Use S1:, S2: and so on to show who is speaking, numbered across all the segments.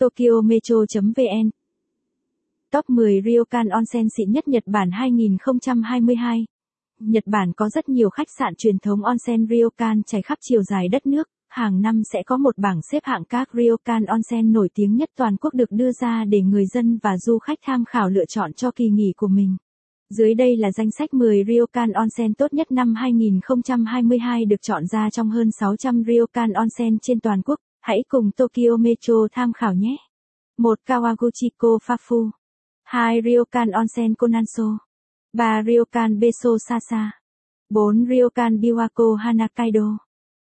S1: Tokyo Metro.vn Top 10 Ryokan Onsen xịn nhất Nhật Bản 2022 Nhật Bản có rất nhiều khách sạn truyền thống onsen ryokan trải khắp chiều dài đất nước, hàng năm sẽ có một bảng xếp hạng các ryokan onsen nổi tiếng nhất toàn quốc được đưa ra để người dân và du khách tham khảo lựa chọn cho kỳ nghỉ của mình. Dưới đây là danh sách 10 ryokan onsen tốt nhất năm 2022 được chọn ra trong hơn 600 ryokan onsen trên toàn quốc. Hãy cùng Tokyo Metro tham khảo nhé. 1. Kawaguchiko Fafu 2. Ryokan Onsen Konanso 3. Ryokan Beso Sasa. 4. Ryokan Biwako Hanakaido.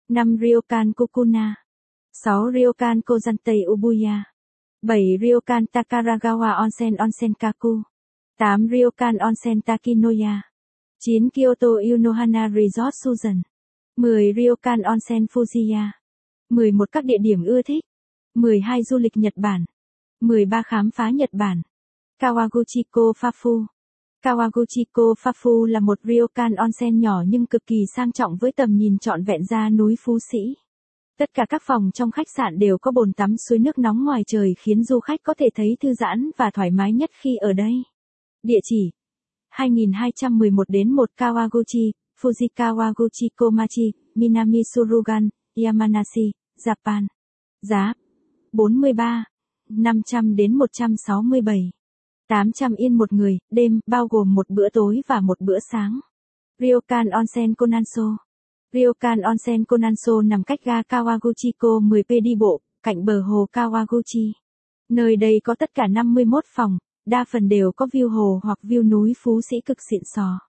S1: 5. Ryokan Kokuna. 6. Ryokan Kozantei Ubuya. 7. Ryokan Takaragawa Onsen Onsen Kaku. 8. Ryokan Onsen Takinoya. 9. Kyoto Yunohana Resort Susan. 10. Ryokan Onsen Fujiya. 11 các địa điểm ưa thích. 12 du lịch Nhật Bản. 13 khám phá Nhật Bản. Kawaguchiko Fafu. Kawaguchiko Fafu là một ryokan onsen nhỏ nhưng cực kỳ sang trọng với tầm nhìn trọn vẹn ra núi Phú Sĩ. Tất cả các phòng trong khách sạn đều có bồn tắm suối nước nóng ngoài trời khiến du khách có thể thấy thư giãn và thoải mái nhất khi ở đây. Địa chỉ 2211 đến 1 Kawaguchi, Fujikawaguchi Komachi, Minami Surugan, Yamanashi, Japan. Giá 43 500 đến 167 800 yên một người, đêm, bao gồm một bữa tối và một bữa sáng. Ryokan Onsen Konanso Ryokan Onsen Konanso nằm cách ga Kawaguchiko 10p đi bộ, cạnh bờ hồ Kawaguchi. Nơi đây có tất cả 51 phòng, đa phần đều có view hồ hoặc view núi Phú Sĩ cực xịn sò.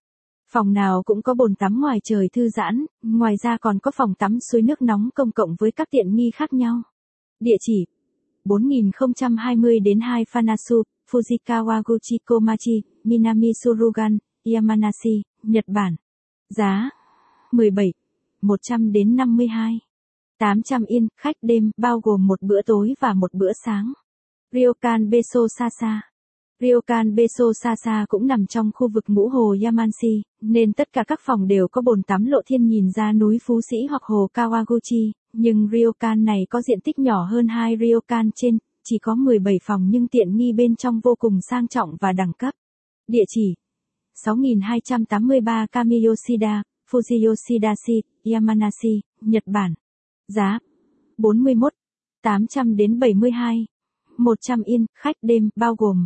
S1: Phòng nào cũng có bồn tắm ngoài trời thư giãn, ngoài ra còn có phòng tắm suối nước nóng công cộng với các tiện nghi khác nhau. Địa chỉ 4020 đến 2 Fanasu, Fujikawa Guchikomachi, Minami Surugan, Yamanashi, Nhật Bản. Giá 17 100 đến 52 800 yên, khách đêm, bao gồm một bữa tối và một bữa sáng. Ryokan Beso Sasa Ryokan Beso Sasa cũng nằm trong khu vực ngũ hồ Yamanshi, nên tất cả các phòng đều có bồn tắm lộ thiên nhìn ra núi Phú Sĩ hoặc hồ Kawaguchi, nhưng Ryokan này có diện tích nhỏ hơn hai Ryokan trên, chỉ có 17 phòng nhưng tiện nghi bên trong vô cùng sang trọng và đẳng cấp. Địa chỉ 6283 Kamiyoshida, Fujiyoshidashi, Yamanashi, Nhật Bản. Giá 41 800 đến 72 100 yên, khách đêm, bao gồm.